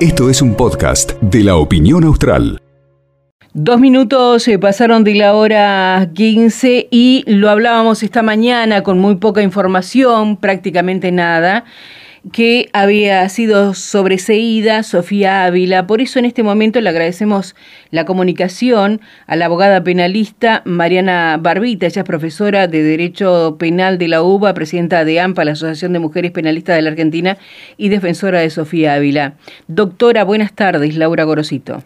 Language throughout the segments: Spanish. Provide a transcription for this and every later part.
Esto es un podcast de la opinión austral. Dos minutos se pasaron de la hora 15 y lo hablábamos esta mañana con muy poca información, prácticamente nada que había sido sobreseída Sofía Ávila. Por eso en este momento le agradecemos la comunicación a la abogada penalista Mariana Barbita. Ella es profesora de Derecho Penal de la UBA, presidenta de AMPA, la Asociación de Mujeres Penalistas de la Argentina, y defensora de Sofía Ávila. Doctora, buenas tardes. Laura Gorosito.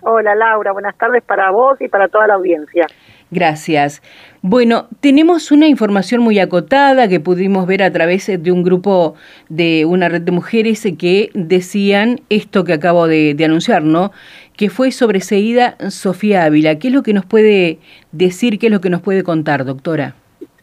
Hola Laura, buenas tardes para vos y para toda la audiencia. Gracias. Bueno, tenemos una información muy acotada que pudimos ver a través de un grupo de una red de mujeres que decían esto que acabo de, anunciar, ¿no? Que fue sobreseída Sofía Ávila. ¿Qué es lo que nos puede decir, qué es lo que nos puede contar, doctora?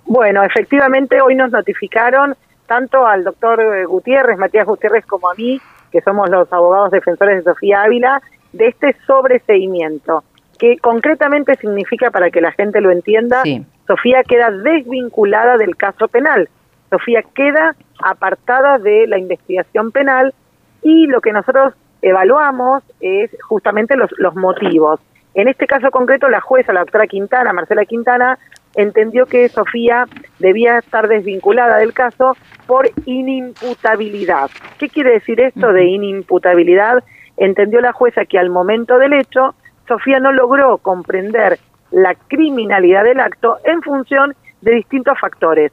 Bueno, efectivamente hoy nos notificaron tanto al doctor Gutiérrez, Matías Gutiérrez, como a mí, que somos los abogados defensores de Sofía Ávila, de este sobreseimiento que concretamente significa, para que la gente lo entienda, Sofía queda desvinculada del caso penal. Sofía queda apartada de la investigación penal y lo que nosotros evaluamos es justamente los, los motivos. En este caso concreto, la jueza, la doctora Quintana, Marcela Quintana, entendió que Sofía debía estar desvinculada del caso por inimputabilidad. ¿Qué quiere decir esto de inimputabilidad? Entendió la jueza que al momento del hecho Sofía no logró comprender la criminalidad del acto en función de distintos factores,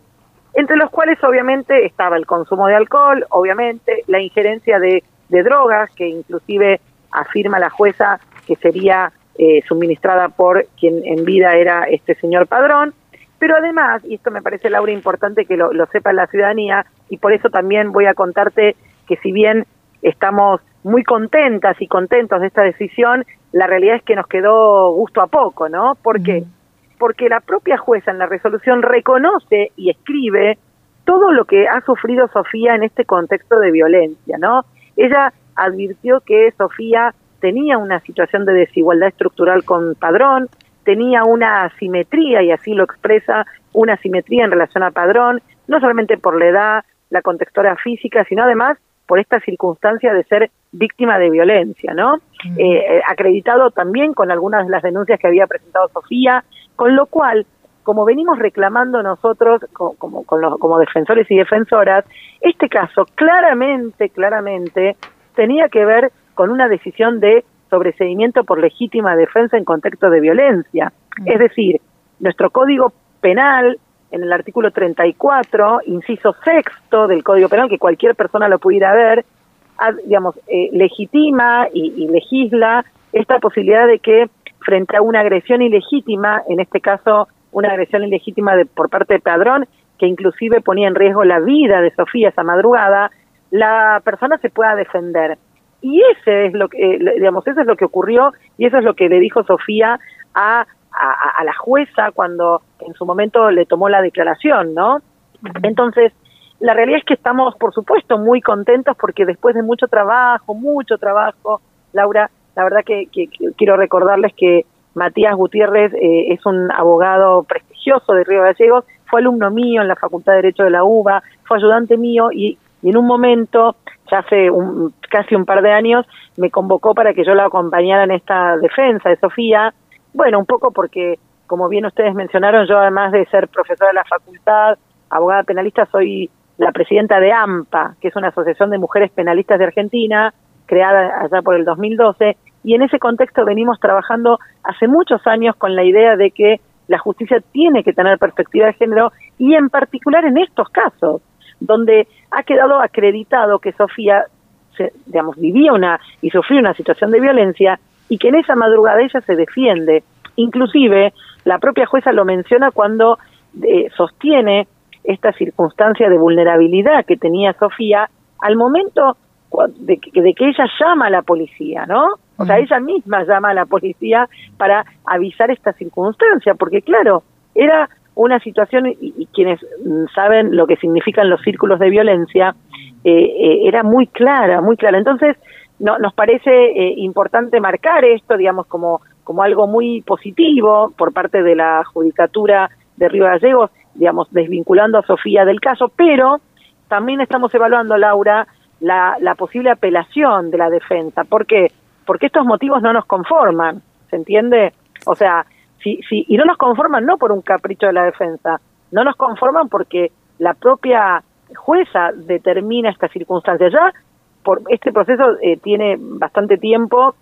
entre los cuales obviamente estaba el consumo de alcohol, obviamente la injerencia de, drogas, que inclusive afirma la jueza que sería eh, suministrada por quien en vida era este señor padrón, pero además, y esto me parece, Laura, importante que lo, lo sepa la ciudadanía, y por eso también voy a contarte que si bien estamos muy contentas y contentos de esta decisión, la realidad es que nos quedó gusto a poco, ¿no? ¿Por qué? Porque la propia jueza en la resolución reconoce y escribe todo lo que ha sufrido Sofía en este contexto de violencia, ¿no? Ella advirtió que Sofía tenía una situación de desigualdad estructural con Padrón, tenía una asimetría, y así lo expresa, una asimetría en relación a Padrón, no solamente por la edad, la contextura física, sino además por esta circunstancia de ser víctima de violencia, ¿no? Eh, eh, acreditado también con algunas de las denuncias que había presentado Sofía, con lo cual, como venimos reclamando nosotros como, como defensores y defensoras, este caso claramente, claramente tenía que ver con una decisión de sobreseimiento por legítima defensa en contexto de violencia. Es decir, nuestro código penal en el artículo 34, inciso sexto del Código Penal, que cualquier persona lo pudiera ver, digamos, eh, legitima y, legisla esta posibilidad de que frente a una agresión ilegítima, en este caso una agresión ilegítima de, por parte de Padrón, que inclusive ponía en riesgo la vida de Sofía esa madrugada, la persona se pueda defender. Y ese es lo que, eh, digamos, eso es lo que ocurrió y eso es lo que le dijo Sofía a a, la jueza cuando en su momento le tomó la declaración, ¿no? Entonces, la realidad es que estamos, por supuesto, muy contentos porque después de mucho trabajo, mucho trabajo, Laura, la verdad que, quiero recordarles que Matías Gutiérrez eh, es un abogado prestigioso de Río Gallegos, fue alumno mío en la Facultad de Derecho de la UBA, fue ayudante mío y, en un momento, ya hace un, casi un par de años, me convocó para que yo la acompañara en esta defensa de Sofía, bueno, un poco porque, como bien ustedes mencionaron, yo además de ser profesora de la facultad, abogada penalista, soy la presidenta de AMPA, que es una asociación de mujeres penalistas de Argentina, creada allá por el 2012, y en ese contexto venimos trabajando hace muchos años con la idea de que la justicia tiene que tener perspectiva de género y en particular en estos casos, donde ha quedado acreditado que Sofía, digamos, vivía una y sufrió una situación de violencia y que en esa madrugada ella se defiende. Inclusive, la propia jueza lo menciona cuando eh, sostiene esta circunstancia de vulnerabilidad que tenía Sofía al momento de que, de que ella llama a la policía, ¿no? O sea, ella misma llama a la policía para avisar esta circunstancia, porque claro, era una situación, y, quienes saben lo que significan los círculos de violencia, eh, eh, era muy clara, muy clara. Entonces, no, nos parece eh, importante marcar esto, digamos, como, como algo muy positivo por parte de la Judicatura de Río Gallegos, digamos, desvinculando a Sofía del caso, pero también estamos evaluando, Laura, la, la posible apelación de la defensa. ¿Por qué? Porque estos motivos no nos conforman, ¿se entiende? O sea, si, si, y no nos conforman no por un capricho de la defensa, no nos conforman porque la propia jueza determina esta circunstancia. Ya por este proceso eh, tiene bastante tiempo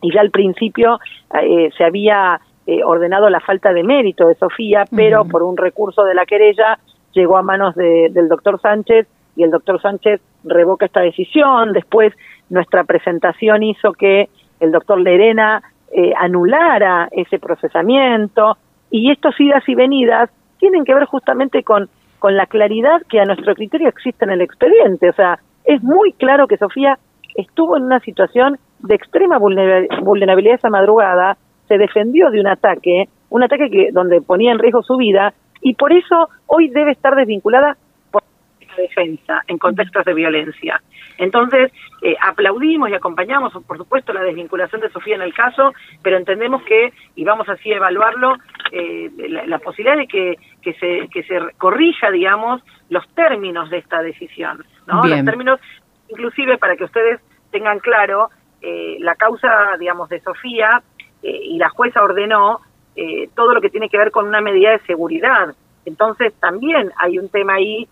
y ya al principio eh, se había eh, ordenado la falta de mérito de Sofía, pero por un recurso de la querella llegó a manos del doctor Sánchez y el doctor Sánchez revoca esta decisión. Después nuestra presentación hizo que el doctor Lerena eh, anulara ese procesamiento y estos idas y venidas tienen que ver justamente con, con la claridad que a nuestro criterio existe en el expediente. O sea, es muy claro que Sofía estuvo en una situación de extrema vulnerabilidad esa madrugada, se defendió de un ataque, un ataque que donde ponía en riesgo su vida y por eso hoy debe estar desvinculada por la defensa en contextos de violencia. Entonces, eh, aplaudimos y acompañamos, por supuesto, la desvinculación de Sofía en el caso, pero entendemos que, y vamos así a evaluarlo, eh, la, posibilidad de que, que, se, que se corrija, digamos, los términos de esta decisión, ¿no? Los términos, inclusive para que ustedes tengan claro, eh, la causa, digamos, de Sofía eh, y la jueza ordenó eh, todo lo que tiene que ver con una medida de seguridad. Entonces también hay un tema ahí,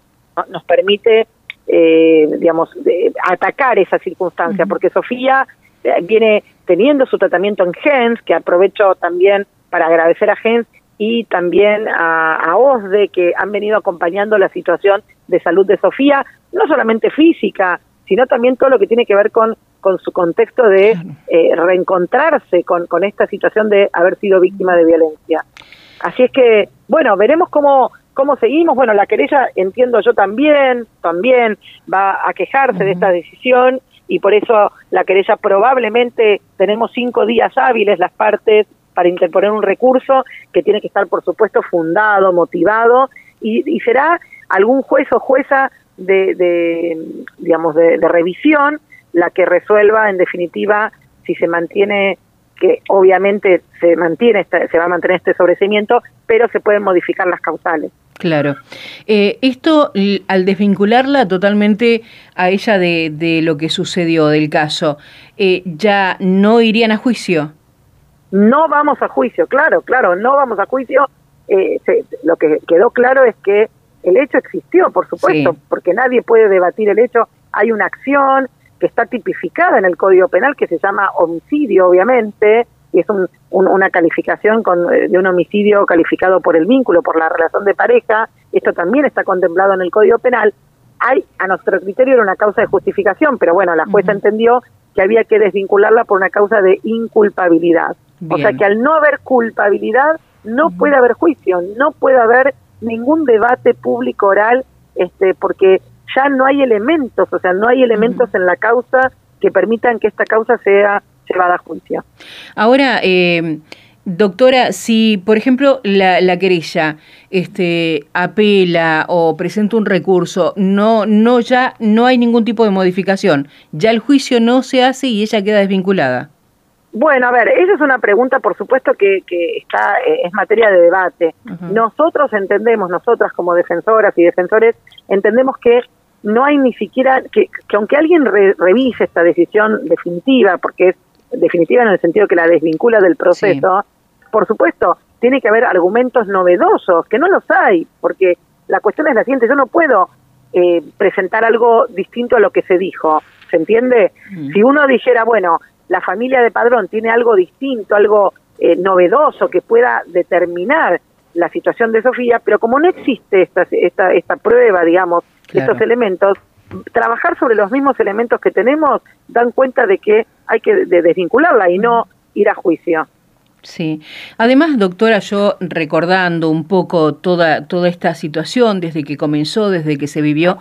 nos permite, digamos, atacar esa circunstancia, porque Sofía viene teniendo su tratamiento en GENS, que aprovecho también para agradecer a GENS y también a, a OSDE, que han venido acompañando la situación de salud de Sofía, no solamente física, sino también todo lo que tiene que ver con con su contexto de eh, reencontrarse con, con esta situación de haber sido víctima de violencia. Así es que, bueno, veremos cómo, cómo seguimos. Bueno, la querella, entiendo yo también, también va a quejarse de esta decisión y por eso la querella probablemente tenemos cinco días hábiles las partes para interponer un recurso que tiene que estar, por supuesto, fundado, motivado y, y será algún juez o jueza de, de digamos, de, de revisión la que resuelva en definitiva si se mantiene que obviamente se mantiene se va a mantener este sobrecimiento, pero se pueden modificar las causales. Claro. Eh, esto, al desvincularla totalmente a ella de, de lo que sucedió del caso, eh, ¿ya no irían a juicio? No vamos a juicio, claro, claro, no vamos a juicio. Eh, lo que quedó claro es que el hecho existió, por supuesto, porque nadie puede debatir el hecho. Hay una acción, que está tipificada en el Código Penal, que se llama homicidio, obviamente, y es una calificación con, eh, de un homicidio calificado por el vínculo, por la relación de pareja. Esto también está contemplado en el Código Penal. Hay, a nuestro criterio, era una causa de justificación, pero bueno, la jueza entendió que había que desvincularla por una causa de inculpabilidad. O sea que al no haber culpabilidad, no puede haber juicio, no puede haber ningún debate público oral, este, porque ya no hay elementos, o sea, no hay elementos en la causa que permitan que esta causa sea llevada a juicio. Ahora, eh, doctora, si por ejemplo la, la, querella este, apela o presenta un recurso, no, no ya no hay ningún tipo de modificación, ya el juicio no se hace y ella queda desvinculada. Bueno, a ver, esa es una pregunta, por supuesto, que, que está eh, es materia de debate. Nosotros entendemos, nosotras como defensoras y defensores, entendemos que no hay ni siquiera, que, que aunque alguien revise esta decisión definitiva, porque es definitiva en el sentido que la desvincula del proceso, por supuesto, tiene que haber argumentos novedosos, que no los hay, porque la cuestión es la siguiente, yo no puedo eh, presentar algo distinto a lo que se dijo, ¿se entiende? Si uno dijera, bueno, la familia de Padrón tiene algo distinto, algo eh, novedoso que pueda determinar la situación de Sofía, pero como no existe esta, esta, esta prueba, digamos, estos elementos, trabajar sobre los mismos elementos que tenemos dan cuenta de que hay que desvincularla y no ir a juicio. Sí. Además, doctora, yo recordando un poco toda, toda esta situación desde que comenzó, desde que se vivió,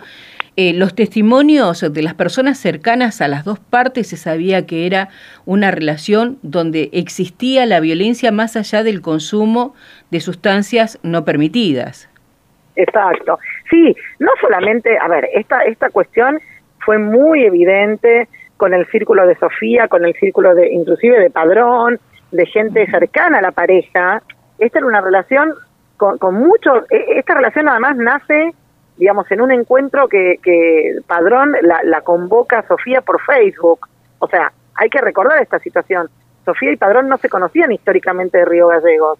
eh, los testimonios de las personas cercanas a las dos partes se sabía que era una relación donde existía la violencia más allá del consumo de sustancias no permitidas. Exacto. Sí, no solamente, a ver, esta, esta cuestión fue muy evidente con el círculo de Sofía, con el círculo de, inclusive de Padrón, de gente cercana a la pareja. Esta era una relación con, con mucho, e, esta relación además nace digamos, en un encuentro que, que Padrón la, la convoca a Sofía por Facebook. O sea, hay que recordar esta situación. Sofía y Padrón no se conocían históricamente de Río Gallegos.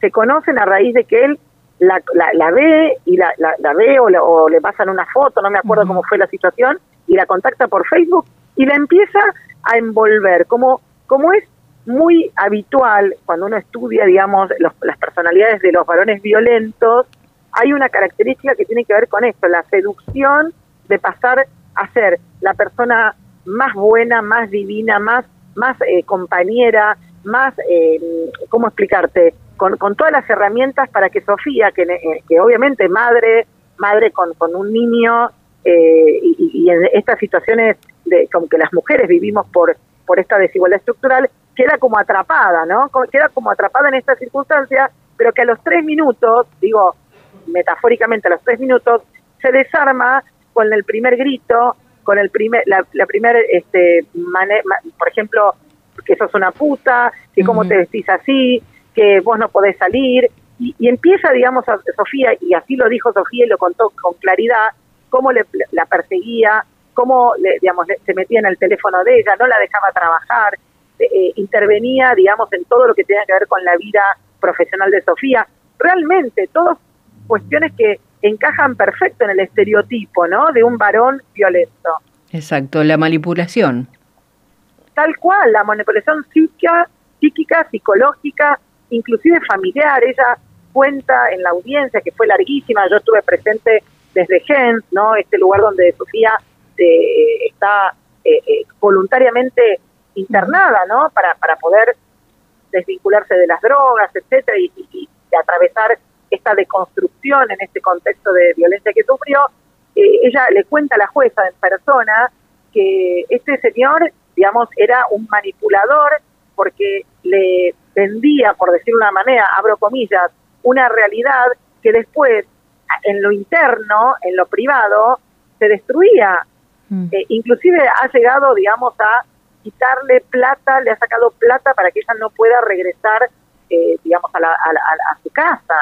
Se conocen a raíz de que él la, la, ve y la, la, ve o, le pasan una foto, no me acuerdo cómo fue la situación, y la contacta por Facebook y la empieza a envolver, como, como es muy habitual cuando uno estudia, digamos, las personalidades de los varones violentos, hay una característica que tiene que ver con esto, la seducción de pasar a ser la persona más buena, más divina, más, más eh, compañera, más, eh, ¿cómo explicarte? Con, con, todas las herramientas para que Sofía, que, eh, que obviamente madre, madre con, con un niño, eh, y, y, en estas situaciones de como que las mujeres vivimos por, por esta desigualdad estructural, queda como atrapada, ¿no? Queda como atrapada en esta circunstancia, pero que a los tres minutos, digo, metafóricamente a los tres minutos, se desarma con el primer grito, con el primer, la, la primer, este, por ejemplo, que sos una puta, que cómo te vestís así, que vos no podés salir, y, y, empieza, digamos, a Sofía, y así lo dijo Sofía y lo contó con claridad, cómo le, la perseguía, cómo, le, digamos, se metía en el teléfono de ella, no la dejaba trabajar, eh, intervenía, digamos, en todo lo que tenía que ver con la vida profesional de Sofía. Realmente, todas cuestiones que encajan perfecto en el estereotipo, ¿no? De un varón violento. Exacto, la manipulación. Tal cual, la manipulación psíquica, psíquica, psicológica, inclusive familiar. Ella cuenta en la audiencia que fue larguísima, yo estuve presente desde Gens, ¿no? Este lugar donde Sofía eh, está eh, eh, voluntariamente internada, ¿no? Para, para poder desvincularse de las drogas, etcétera, y, y, atravesar esta deconstrucción en este contexto de violencia que sufrió, eh, ella le cuenta a la jueza en persona que este señor, digamos, era un manipulador porque le vendía, por decir una manera, abro comillas, una realidad que después, en lo interno, en lo privado, se destruía. Mm. Eh, inclusive ha llegado, digamos, a quitarle plata, le ha sacado plata para que ella no pueda regresar, eh, digamos, a, la, a, su casa.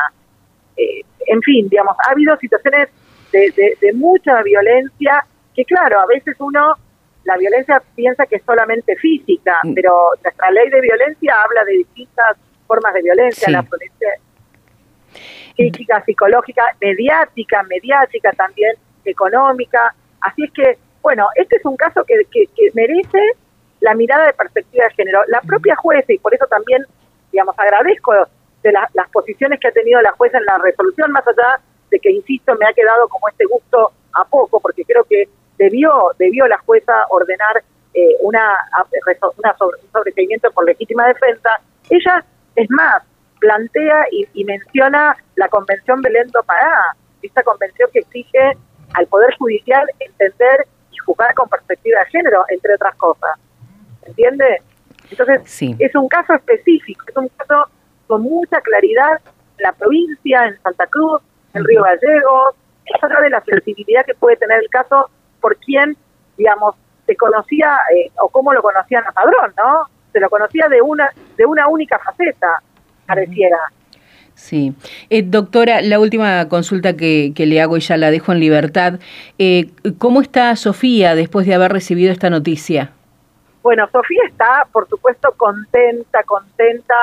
Eh, en fin, digamos, ha habido situaciones de, de, mucha violencia que, claro, a veces uno, la violencia piensa que es solamente física, mm. pero nuestra ley de violencia habla de distintas formas de violencia, la violencia física, psicológica, mediática, mediática también, económica. Así es que, bueno, este es un caso que, que, que merece la mirada de perspectiva de género. La propia jueza, y por eso también, digamos, agradezco de las posiciones que ha tenido la jueza en la resolución, más allá de que, insisto, me ha quedado como este gusto a poco, porque creo que debió, debió la jueza ordenar eh, una, una sobre, un sobreseimiento por legítima defensa. Ella, es más, plantea y, y menciona la Convención Belén do Pará, esta convención que exige al Poder Judicial entender y juzgar con perspectiva de género, entre otras cosas. ¿entiende? Entonces, es un caso específico, es un caso con mucha claridad en la provincia, en Santa Cruz, en Río Gallegos, es otra de la sensibilidad que puede tener el caso por quien, digamos, se conocía eh, o cómo lo conocían a Padrón, ¿no? Se lo conocía de una, de una única faceta, pareciera. Sí. Eh, doctora, la última consulta que, que, le hago y ya la dejo en libertad. Eh, ¿Cómo está Sofía después de haber recibido esta noticia? Bueno, Sofía está, por supuesto, contenta, contenta,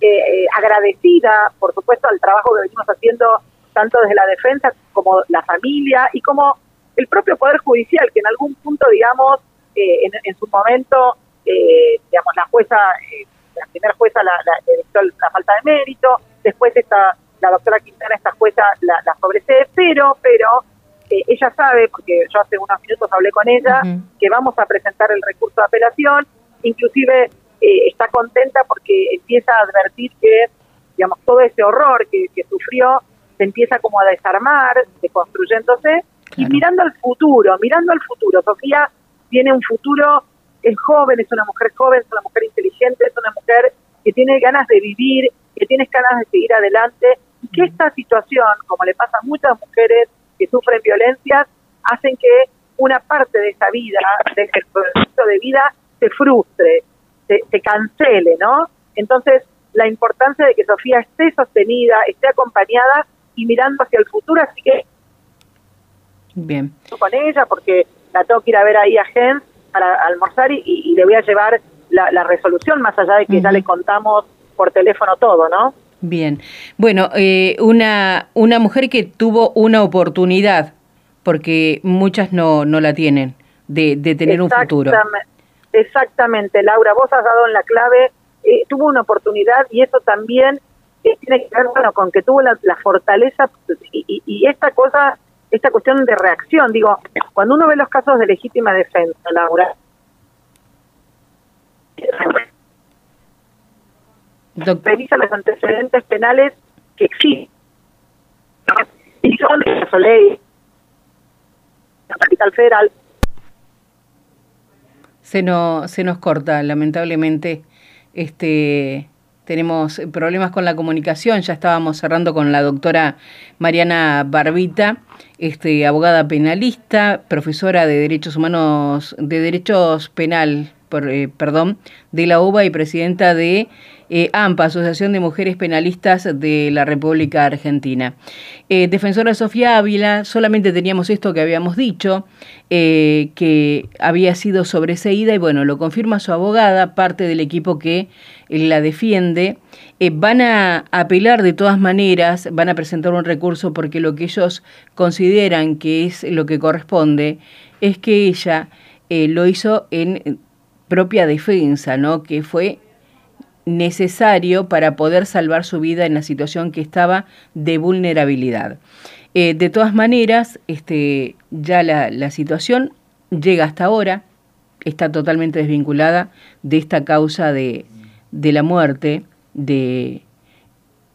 eh, agradecida, por supuesto, al trabajo que venimos haciendo tanto desde la defensa como la familia y como el propio Poder Judicial, que en algún punto, digamos, eh, en, su momento, eh, digamos, la jueza, la primera jueza la, la, la, falta de mérito, después esta, la doctora Quintana, esta jueza, la, la sobresee, pero, pero ella sabe, porque yo hace unos minutos hablé con ella, que vamos a presentar el recurso de apelación, inclusive eh, está contenta porque empieza a advertir que, digamos, todo ese horror que, sufrió se empieza como a desarmar, deconstruyéndose, y mirando al futuro, mirando al futuro. Sofía tiene un futuro, es joven, es una mujer joven, es una mujer inteligente, es una mujer que tiene ganas de vivir, que tiene ganas de seguir adelante, y que esta situación, como le pasa a muchas mujeres, que sufren violencias hacen que una parte de esa vida, de ese proceso de vida, se frustre, se, cancele, ¿no? Entonces, la importancia de que Sofía esté sostenida, esté acompañada y mirando hacia el futuro, así que Bien. Con ella porque la tengo que ir a ver ahí a Gens para almorzar y, le voy a llevar la, resolución más allá de que ya le contamos por teléfono todo, ¿no? Bien. Bueno, eh, una, una mujer que tuvo una oportunidad, porque muchas no, no la tienen, de, de tener un futuro. Exactamente, Laura, vos has dado en la clave, eh, tuvo una oportunidad y eso también eh, tiene que ver bueno, con que tuvo la, fortaleza y, y, esta cosa, esta cuestión de reacción. Digo, cuando uno ve los casos de legítima defensa, Laura, revisa los antecedentes penales que existen y son de la ley, la capital federal, se, no, se nos corta, lamentablemente. Este, tenemos problemas con la comunicación, ya estábamos cerrando con la doctora Mariana Barbita, este, abogada penalista, profesora de Derechos Humanos, de Derechos Penal, por, eh, perdón, de la UBA y presidenta de eh, AMPA, Asociación de Mujeres Penalistas de la República Argentina. Eh, defensora Sofía Ávila, solamente teníamos esto que habíamos dicho, eh, que había sido sobreseída y bueno, lo confirma su abogada, parte del equipo que la defiende. van a apelar de todas maneras, van a presentar un recurso porque lo que ellos consideran que es lo que corresponde es que ella lo hizo en propia defensa, ¿no? Que fue necesario para poder salvar su vida en la situación que estaba de vulnerabilidad. Eh, de todas maneras, este, ya la, situación llega hasta ahora, está totalmente desvinculada de esta causa de, la muerte de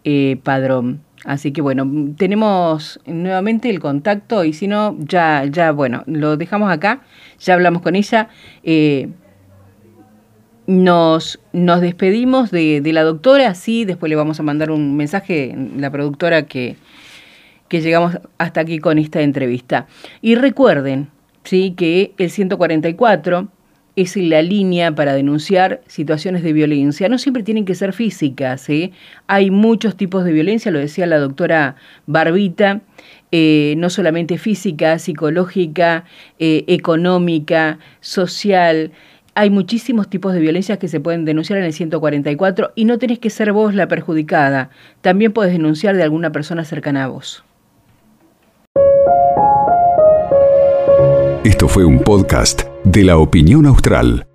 eh, Padrón. Así que bueno, tenemos nuevamente el contacto y si no, ya, ya, bueno, lo dejamos acá, ya hablamos con ella. Eh, nos, nos despedimos de, la doctora, sí, después le vamos a mandar un mensaje, la productora, que, que llegamos hasta aquí con esta entrevista. Y recuerden, sí, que el 144 es la línea para denunciar situaciones de violencia. No siempre tienen que ser físicas, ¿eh? hay muchos tipos de violencia, lo decía la doctora Barbita, eh, no solamente física, psicológica, eh, económica, social. Hay muchísimos tipos de violencias que se pueden denunciar en el 144 y no tenés que ser vos la perjudicada. También puedes denunciar de alguna persona cercana a vos. Esto fue un podcast de la opinión austral.